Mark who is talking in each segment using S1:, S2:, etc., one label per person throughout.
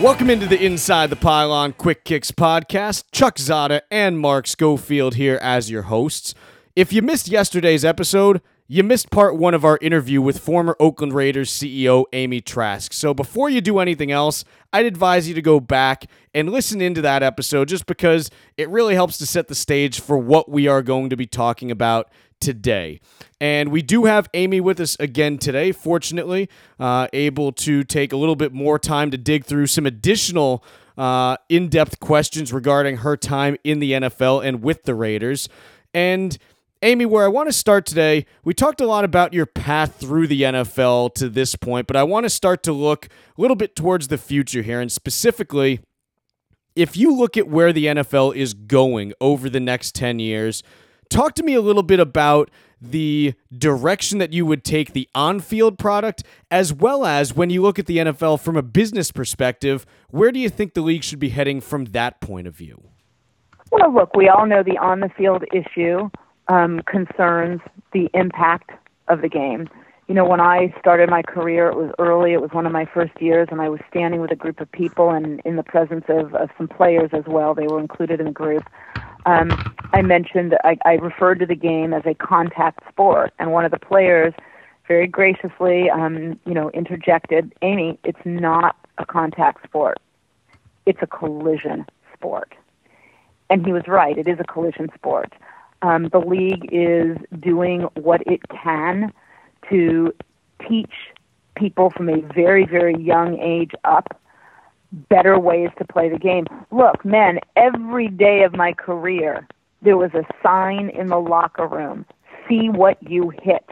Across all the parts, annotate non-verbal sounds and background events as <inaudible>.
S1: Welcome into the Inside the Pylon Quick Kicks podcast. Chuck Zodda and Mark Schofield here as your hosts. If you missed yesterday's episode, you missed part one of our interview with former Oakland Raiders CEO Amy Trask. So before you do anything else, I'd advise you to go back and listen into that episode just because it really helps to set the stage for what we are going to be talking about today. And we do have Amy with us again today, fortunately, uh, able to take a little bit more time to dig through some additional uh, in depth questions regarding her time in the NFL and with the Raiders. And Amy, where I want to start today, we talked a lot about your path through the NFL to this point, but I want to start to look a little bit towards the future here. And specifically, if you look at where the NFL is going over the next 10 years, talk to me a little bit about the direction that you would take the on field product, as well as when you look at the NFL from a business perspective, where do you think the league should be heading from that point of view?
S2: Well, look, we all know the on the field issue um, concerns the impact of the game. You know, when I started my career, it was early. It was one of my first years, and I was standing with a group of people and in the presence of, of some players as well. They were included in the group. Um, I mentioned, I, I referred to the game as a contact sport, and one of the players very graciously, um, you know, interjected, Amy, it's not a contact sport. It's a collision sport. And he was right. It is a collision sport. Um, the league is doing what it can to teach people from a very, very young age up better ways to play the game. Look, men, every day of my career, there was a sign in the locker room see what you hit.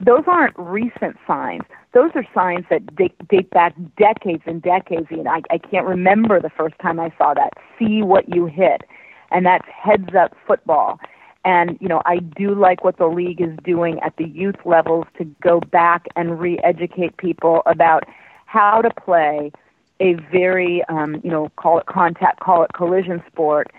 S2: Those aren't recent signs. Those are signs that date, date back decades and decades. And I, I can't remember the first time I saw that. See what you hit. And that's heads up football. And, you know, I do like what the league is doing at the youth levels to go back and re educate people about how to play a very, um, you know, call it contact, call it collision sport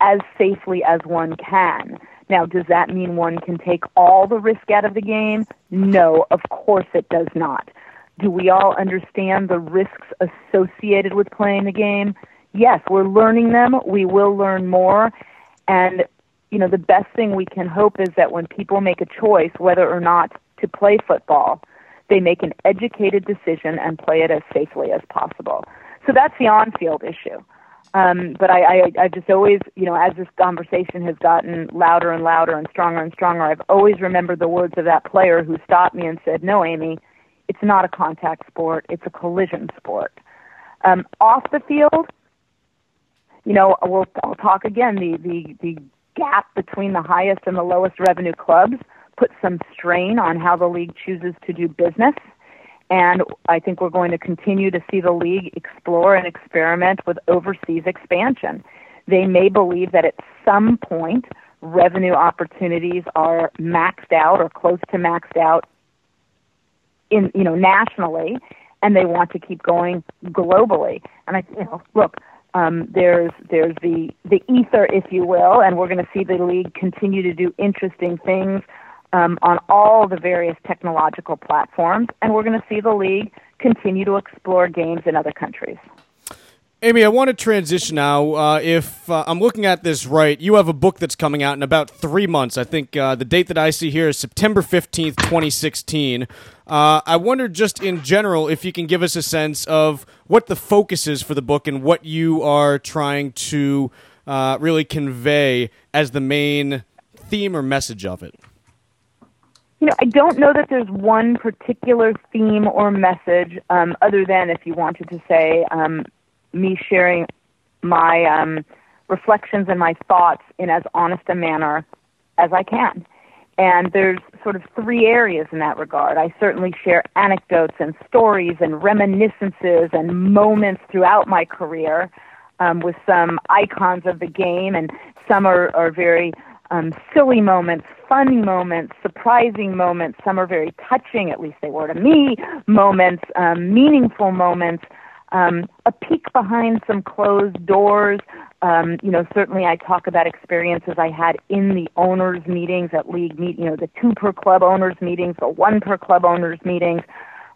S2: as safely as one can. Now, does that mean one can take all the risk out of the game? No, of course it does not. Do we all understand the risks associated with playing the game? Yes, we're learning them. We will learn more. And you know, the best thing we can hope is that when people make a choice whether or not to play football, they make an educated decision and play it as safely as possible. So that's the on-field issue. Um, but I, I, I just always, you know, as this conversation has gotten louder and louder and stronger and stronger, I've always remembered the words of that player who stopped me and said, "No, Amy, it's not a contact sport; it's a collision sport." Um, off the field, you know, we'll I'll talk again. The the the gap between the highest and the lowest revenue clubs puts some strain on how the league chooses to do business. And I think we're going to continue to see the league explore and experiment with overseas expansion. They may believe that at some point revenue opportunities are maxed out or close to maxed out in you know nationally and they want to keep going globally. And I you know look, um, there's there's the the ether, if you will, and we're going to see the league continue to do interesting things um, on all the various technological platforms, and we're going to see the league continue to explore games in other countries.
S1: Amy, I want to transition now. Uh, if uh, I'm looking at this right, you have a book that's coming out in about three months. I think uh, the date that I see here is September 15th, 2016. Uh, I wonder, just in general, if you can give us a sense of what the focus is for the book and what you are trying to uh, really convey as the main theme or message of it.
S2: You know, I don't know that there's one particular theme or message, um, other than if you wanted to say, um, me sharing my um, reflections and my thoughts in as honest a manner as I can. And there's sort of three areas in that regard. I certainly share anecdotes and stories and reminiscences and moments throughout my career um, with some icons of the game, and some are, are very um, silly moments, funny moments, surprising moments. Some are very touching, at least they were to me, moments, um, meaningful moments um, a peek behind some closed doors. Um, you know, certainly I talk about experiences I had in the owners' meetings at league meet. You know, the two per club owners' meetings, the one per club owners' meetings.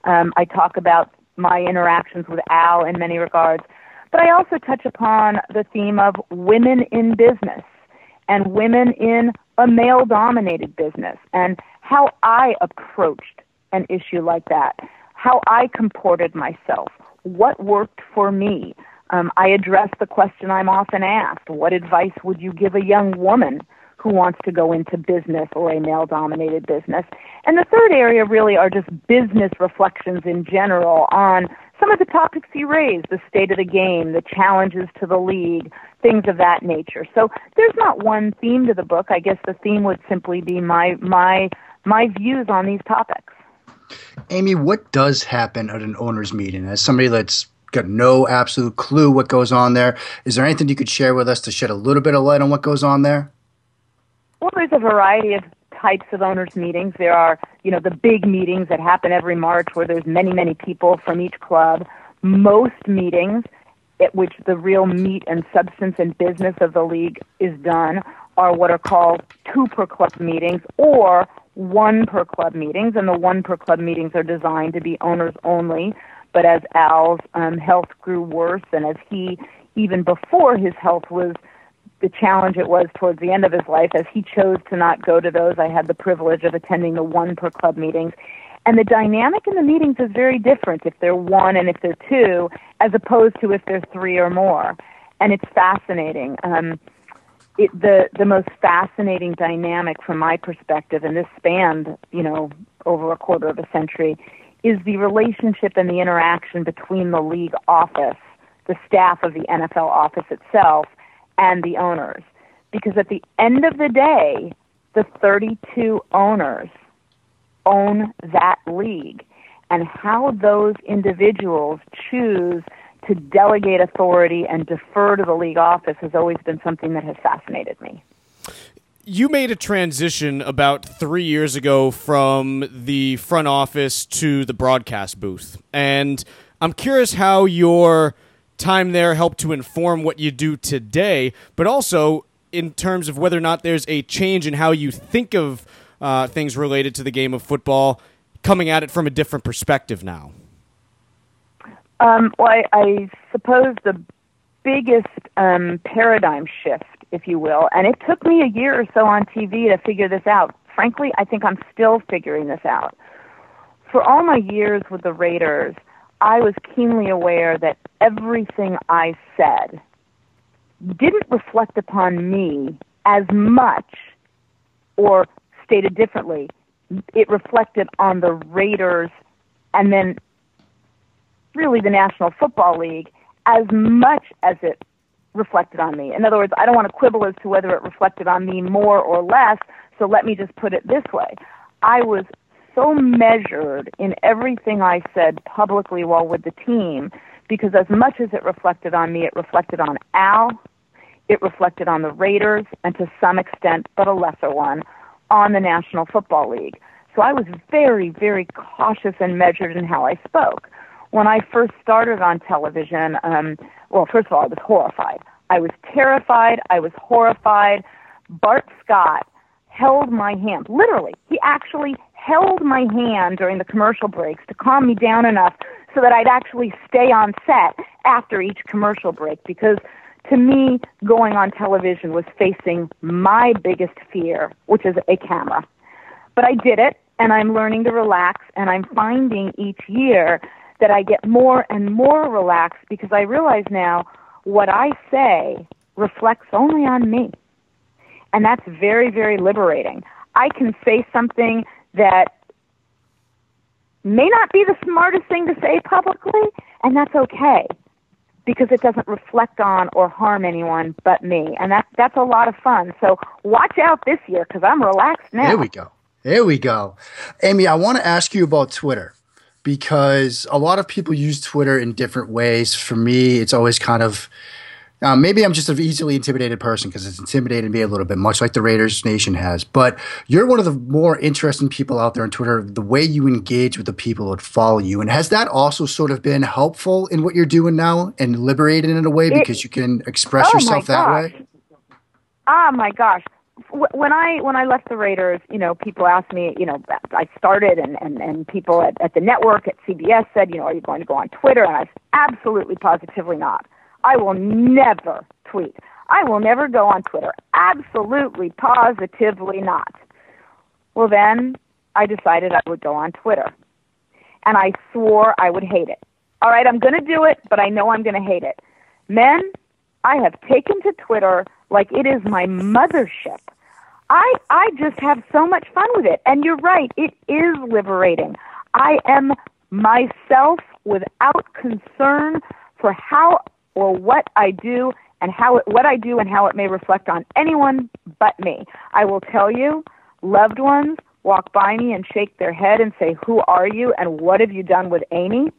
S2: Um, I talk about my interactions with Al in many regards. But I also touch upon the theme of women in business and women in a male dominated business and how I approached an issue like that, how I comported myself, what worked for me. Um, I address the question I'm often asked What advice would you give a young woman who wants to go into business or a male dominated business? And the third area really are just business reflections in general on some of the topics you raised the state of the game, the challenges to the league, things of that nature. So there's not one theme to the book. I guess the theme would simply be my, my, my views on these topics.
S3: Amy, what does happen at an owner's meeting? As somebody that's got no absolute clue what goes on there, is there anything you could share with us to shed a little bit of light on what goes on there?
S2: Well, there's a variety of types of owners meetings. There are, you know, the big meetings that happen every March where there's many, many people from each club. Most meetings at which the real meat and substance and business of the league is done are what are called two per club meetings or one per club meetings, and the one per club meetings are designed to be owners only. But as Al's um, health grew worse, and as he, even before his health was the challenge it was towards the end of his life, as he chose to not go to those, I had the privilege of attending the one per club meetings. And the dynamic in the meetings is very different if they're one and if they're two, as opposed to if they're three or more. And it's fascinating. Um, it, the the most fascinating dynamic from my perspective, and this spanned you know over a quarter of a century, is the relationship and the interaction between the league office, the staff of the NFL office itself, and the owners. Because at the end of the day, the 32 owners own that league, and how those individuals choose to delegate authority and defer to the league office has always been something that has fascinated me.
S1: You made a transition about three years ago from the front office to the broadcast booth. And I'm curious how your time there helped to inform what you do today, but also in terms of whether or not there's a change in how you think of uh, things related to the game of football, coming at it from a different perspective now.
S2: Um, well, I, I suppose the biggest um, paradigm shift, if you will, and it took me a year or so on TV to figure this out. Frankly, I think I'm still figuring this out. For all my years with the Raiders, I was keenly aware that everything I said didn't reflect upon me as much, or stated differently, it reflected on the Raiders and then really the National Football League as much as it reflected on me. In other words, I don't want to quibble as to whether it reflected on me more or less, so let me just put it this way. I was so measured in everything I said publicly while with the team because as much as it reflected on me, it reflected on Al, it reflected on the Raiders, and to some extent, but a lesser one, on the National Football League. So I was very, very cautious and measured in how I spoke when I first started on television, um, well, first of all, I was horrified. I was terrified. I was horrified. Bart Scott held my hand. Literally, he actually held my hand during the commercial breaks to calm me down enough so that I'd actually stay on set after each commercial break because to me, going on television was facing my biggest fear, which is a camera. But I did it, and I'm learning to relax, and I'm finding each year that I get more and more relaxed because I realize now what I say reflects only on me. And that's very, very liberating. I can say something that may not be the smartest thing to say publicly, and that's okay because it doesn't reflect on or harm anyone but me. And that, that's a lot of fun. So watch out this year because I'm relaxed now.
S3: There we go. There we go. Amy, I want to ask you about Twitter because a lot of people use Twitter in different ways. For me, it's always kind of uh, maybe I'm just an easily intimidated person because it's intimidated me a little bit, much like the Raiders Nation has. But you're one of the more interesting people out there on Twitter. The way you engage with the people that follow you, and has that also sort of been helpful in what you're doing now and liberated in a way because you can express
S2: oh
S3: yourself that way?
S2: Ah, my gosh when I when I left the Raiders, you know, people asked me, you know, I started and and and people at, at the network at CBS said, you know, are you going to go on Twitter? And I said, absolutely, positively not. I will never tweet. I will never go on Twitter. Absolutely, positively not. Well, then I decided I would go on Twitter. And I swore I would hate it. All right, I'm going to do it, but I know I'm going to hate it. Men, I have taken to Twitter like it is my mothership. I I just have so much fun with it. And you're right, it is liberating. I am myself without concern for how or what I do and how it, what I do and how it may reflect on anyone but me. I will tell you, loved ones walk by me and shake their head and say, "Who are you and what have you done with Amy?"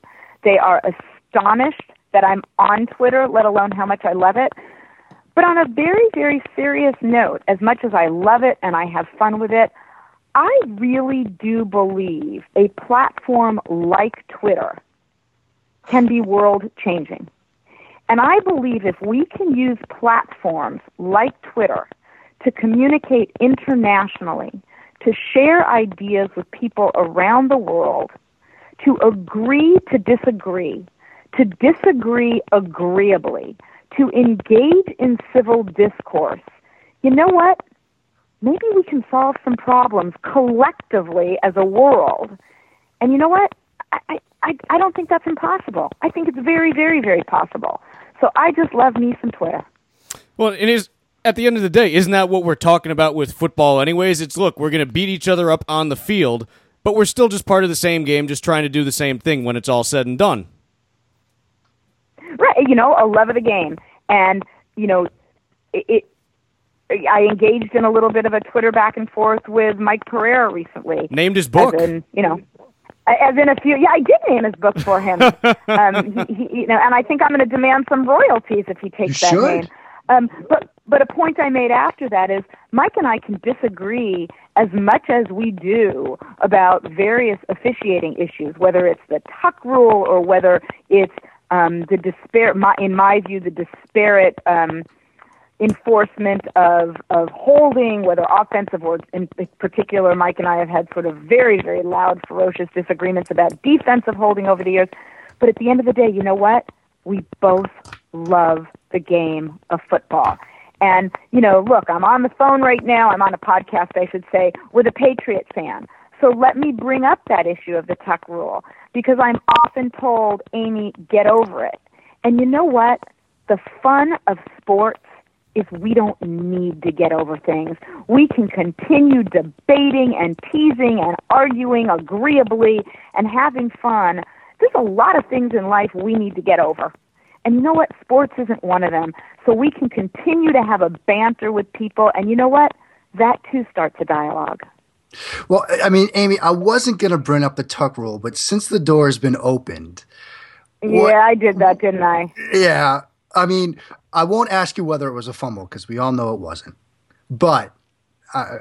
S2: They are astonished that I'm on Twitter, let alone how much I love it. But on a very, very serious note, as much as I love it and I have fun with it, I really do believe a platform like Twitter can be world changing. And I believe if we can use platforms like Twitter to communicate internationally, to share ideas with people around the world, to agree to disagree, to disagree agreeably, to engage in civil discourse, you know what? Maybe we can solve some problems collectively as a world. And you know what? I, I, I don't think that's impossible. I think it's very, very, very possible. So I just love me some Twitter.
S1: Well, it is at the end of the day, isn't that what we're talking about with football anyways? It's look, we're going to beat each other up on the field, but we're still just part of the same game, just trying to do the same thing when it's all said and done.
S2: Right, you know, a love of the game. And, you know, it, it I engaged in a little bit of a Twitter back and forth with Mike Pereira recently.
S1: Named his book.
S2: In, you know, as in a few. Yeah, I did name his book for him. <laughs> um, he, he, you know, and I think I'm going to demand some royalties if he takes
S3: you
S2: that
S3: should.
S2: name. Um, but but a point I made after that is Mike and I can disagree as much as we do about various officiating issues, whether it's the tuck rule or whether it's um, the disparate, my, in my view, the disparate um, enforcement of of holding, whether offensive or in particular. Mike and I have had sort of very very loud, ferocious disagreements about defensive holding over the years. But at the end of the day, you know what? We both love the game of football. And, you know, look, I'm on the phone right now, I'm on a podcast, I should say, with a Patriot fan. So let me bring up that issue of the tuck rule because I'm often told, Amy, get over it. And you know what? The fun of sports is we don't need to get over things. We can continue debating and teasing and arguing agreeably and having fun. There's a lot of things in life we need to get over. And you know what? Sports isn't one of them. So we can continue to have a banter with people. And you know what? That too starts a dialogue.
S3: Well, I mean, Amy, I wasn't going to bring up the tuck rule, but since the door has been opened.
S2: What, yeah, I did that, didn't I?
S3: Yeah. I mean, I won't ask you whether it was a fumble because we all know it wasn't. But uh,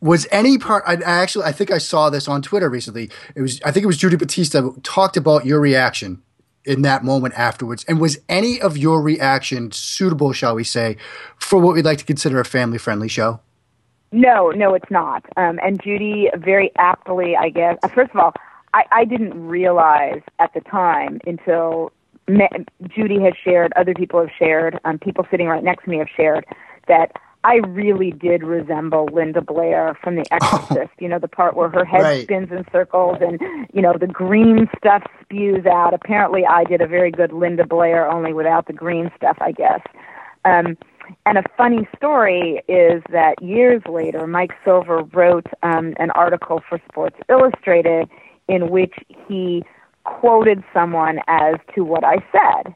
S3: was any part? I, I, actually, I think I saw this on Twitter recently. It was, I think it was Judy Batista talked about your reaction in that moment afterwards. And was any of your reaction suitable, shall we say, for what we'd like to consider a family friendly show?
S2: No, no, it's not. Um, and Judy very aptly, I guess. Uh, first of all, I, I didn't realize at the time until Judy has shared, other people have shared, um, people sitting right next to me have shared that I really did resemble Linda Blair from The <laughs> Exorcist. You know, the part where her head
S3: right.
S2: spins in circles and, you know, the green stuff spews out. Apparently, I did a very good Linda Blair, only without the green stuff, I guess. Um, and a funny story is that years later, Mike Silver wrote um, an article for Sports Illustrated in which he quoted someone as to what I said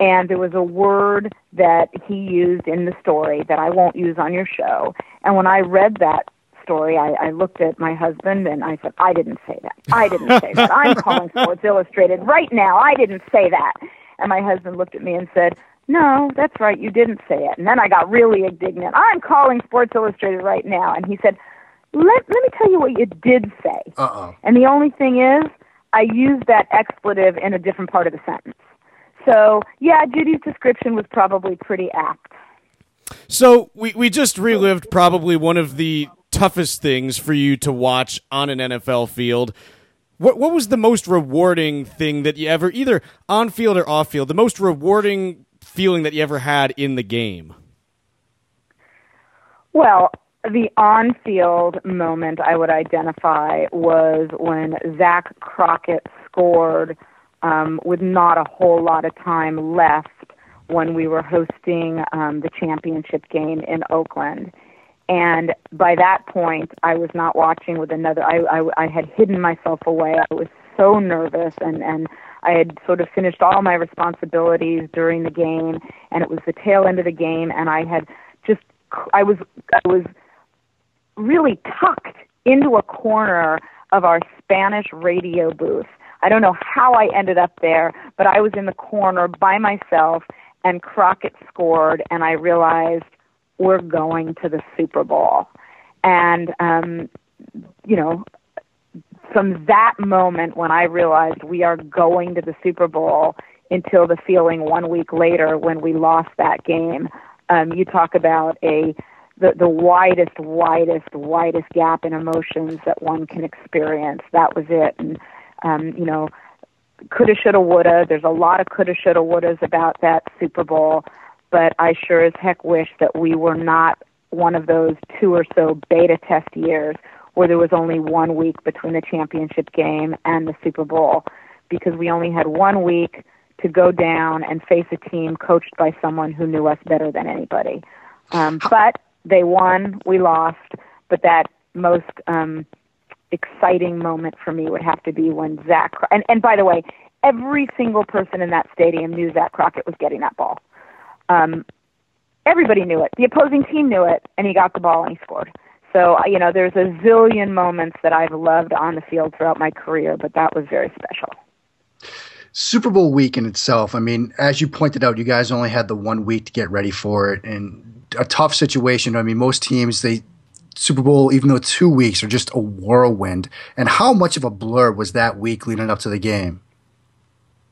S2: and there was a word that he used in the story that I won't use on your show. And when I read that story, I, I looked at my husband and I said, I didn't say that. I didn't say that. I'm <laughs> calling Sports Illustrated right now. I didn't say that. And my husband looked at me and said, No, that's right. You didn't say it. And then I got really indignant. I'm calling Sports Illustrated right now. And he said, Let, let me tell you what you did say.
S3: Uh-oh.
S2: And the only thing is, I used that expletive in a different part of the sentence. So, yeah, Judy's description was probably pretty apt.
S1: So, we, we just relived probably one of the toughest things for you to watch on an NFL field. What what was the most rewarding thing that you ever either on field or off field, the most rewarding feeling that you ever had in the game?
S2: Well, the on field moment I would identify was when Zach Crockett scored um, with not a whole lot of time left when we were hosting um, the championship game in Oakland. And by that point, I was not watching with another. I, I, I had hidden myself away. I was so nervous, and and I had sort of finished all my responsibilities during the game, and it was the tail end of the game, and I had just I was I was really tucked into a corner of our Spanish radio booth. I don't know how I ended up there, but I was in the corner by myself, and Crockett scored, and I realized we're going to the Super Bowl. And, um, you know, from that moment when I realized we are going to the Super Bowl until the feeling one week later when we lost that game, um, you talk about a the, the widest, widest, widest gap in emotions that one can experience. That was it. And, um, you know, coulda, shoulda, woulda. There's a lot of coulda, shoulda, wouldas about that Super Bowl but I sure as heck wish that we were not one of those two or so beta test years where there was only one week between the championship game and the Super Bowl because we only had one week to go down and face a team coached by someone who knew us better than anybody. Um, but they won, we lost, but that most um, exciting moment for me would have to be when Zach. And, and by the way, every single person in that stadium knew Zach Crockett was getting that ball. Um, everybody knew it. The opposing team knew it, and he got the ball and he scored. So, you know, there's a zillion moments that I've loved on the field throughout my career, but that was very special.
S3: Super Bowl week in itself, I mean, as you pointed out, you guys only had the one week to get ready for it and a tough situation. I mean, most teams, they Super Bowl, even though two weeks are just a whirlwind. And how much of a blur was that week leading up to the game?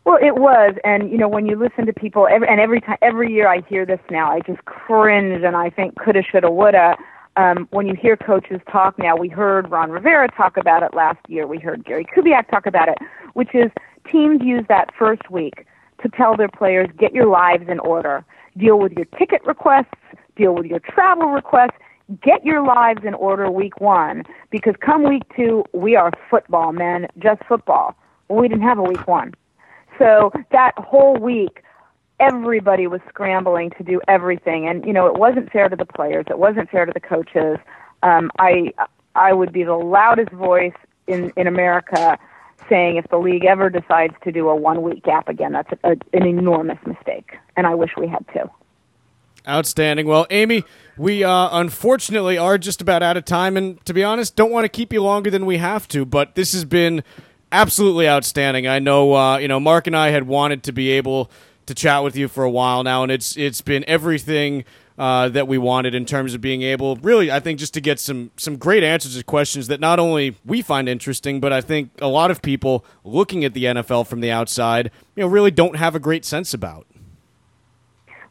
S2: Well, it was, and you know, when you listen to people, every, and every time, every year I hear this now, I just cringe, and I think coulda, shoulda, woulda. Um, when you hear coaches talk now, we heard Ron Rivera talk about it last year. We heard Gary Kubiak talk about it, which is teams use that first week to tell their players, get your lives in order, deal with your ticket requests, deal with your travel requests, get your lives in order week one, because come week two, we are football men, just football. Well, we didn't have a week one. So that whole week, everybody was scrambling to do everything, and you know it wasn't fair to the players. It wasn't fair to the coaches. Um, I I would be the loudest voice in in America saying if the league ever decides to do a one week gap again, that's a, a, an enormous mistake, and I wish we had to.
S1: Outstanding. Well, Amy, we uh, unfortunately are just about out of time, and to be honest, don't want to keep you longer than we have to. But this has been absolutely outstanding. I know, uh, you know, Mark and I had wanted to be able to chat with you for a while now, and it's it's been everything uh, that we wanted in terms of being able, really, I think, just to get some some great answers to questions that not only we find interesting, but I think a lot of people looking at the NFL from the outside, you know, really don't have a great sense about.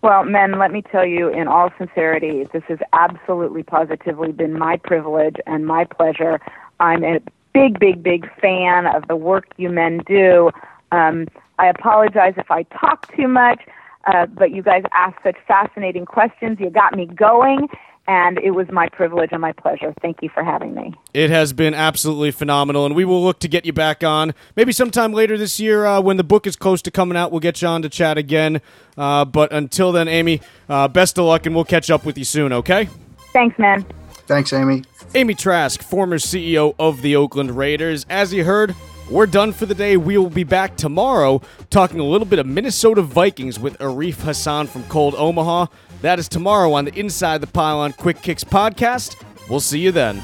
S2: Well, men, let me tell you in all sincerity, this has absolutely positively been my privilege and my pleasure. I'm a big, big, big fan of the work you men do. Um, I apologize if I talk too much, uh, but you guys asked such fascinating questions. You got me going, and it was my privilege and my pleasure. Thank you for having me.
S1: It has been absolutely phenomenal, and we will look to get you back on maybe sometime later this year uh, when the book is close to coming out. We'll get you on to chat again. Uh, but until then, Amy, uh, best of luck, and we'll catch up with you soon, okay?
S2: Thanks, man.
S3: Thanks, Amy.
S1: Amy Trask, former CEO of the Oakland Raiders. As you heard, we're done for the day. We will be back tomorrow talking a little bit of Minnesota Vikings with Arif Hasan from Cold Omaha. That is tomorrow on the Inside the Pylon Quick Kicks podcast. We'll see you then.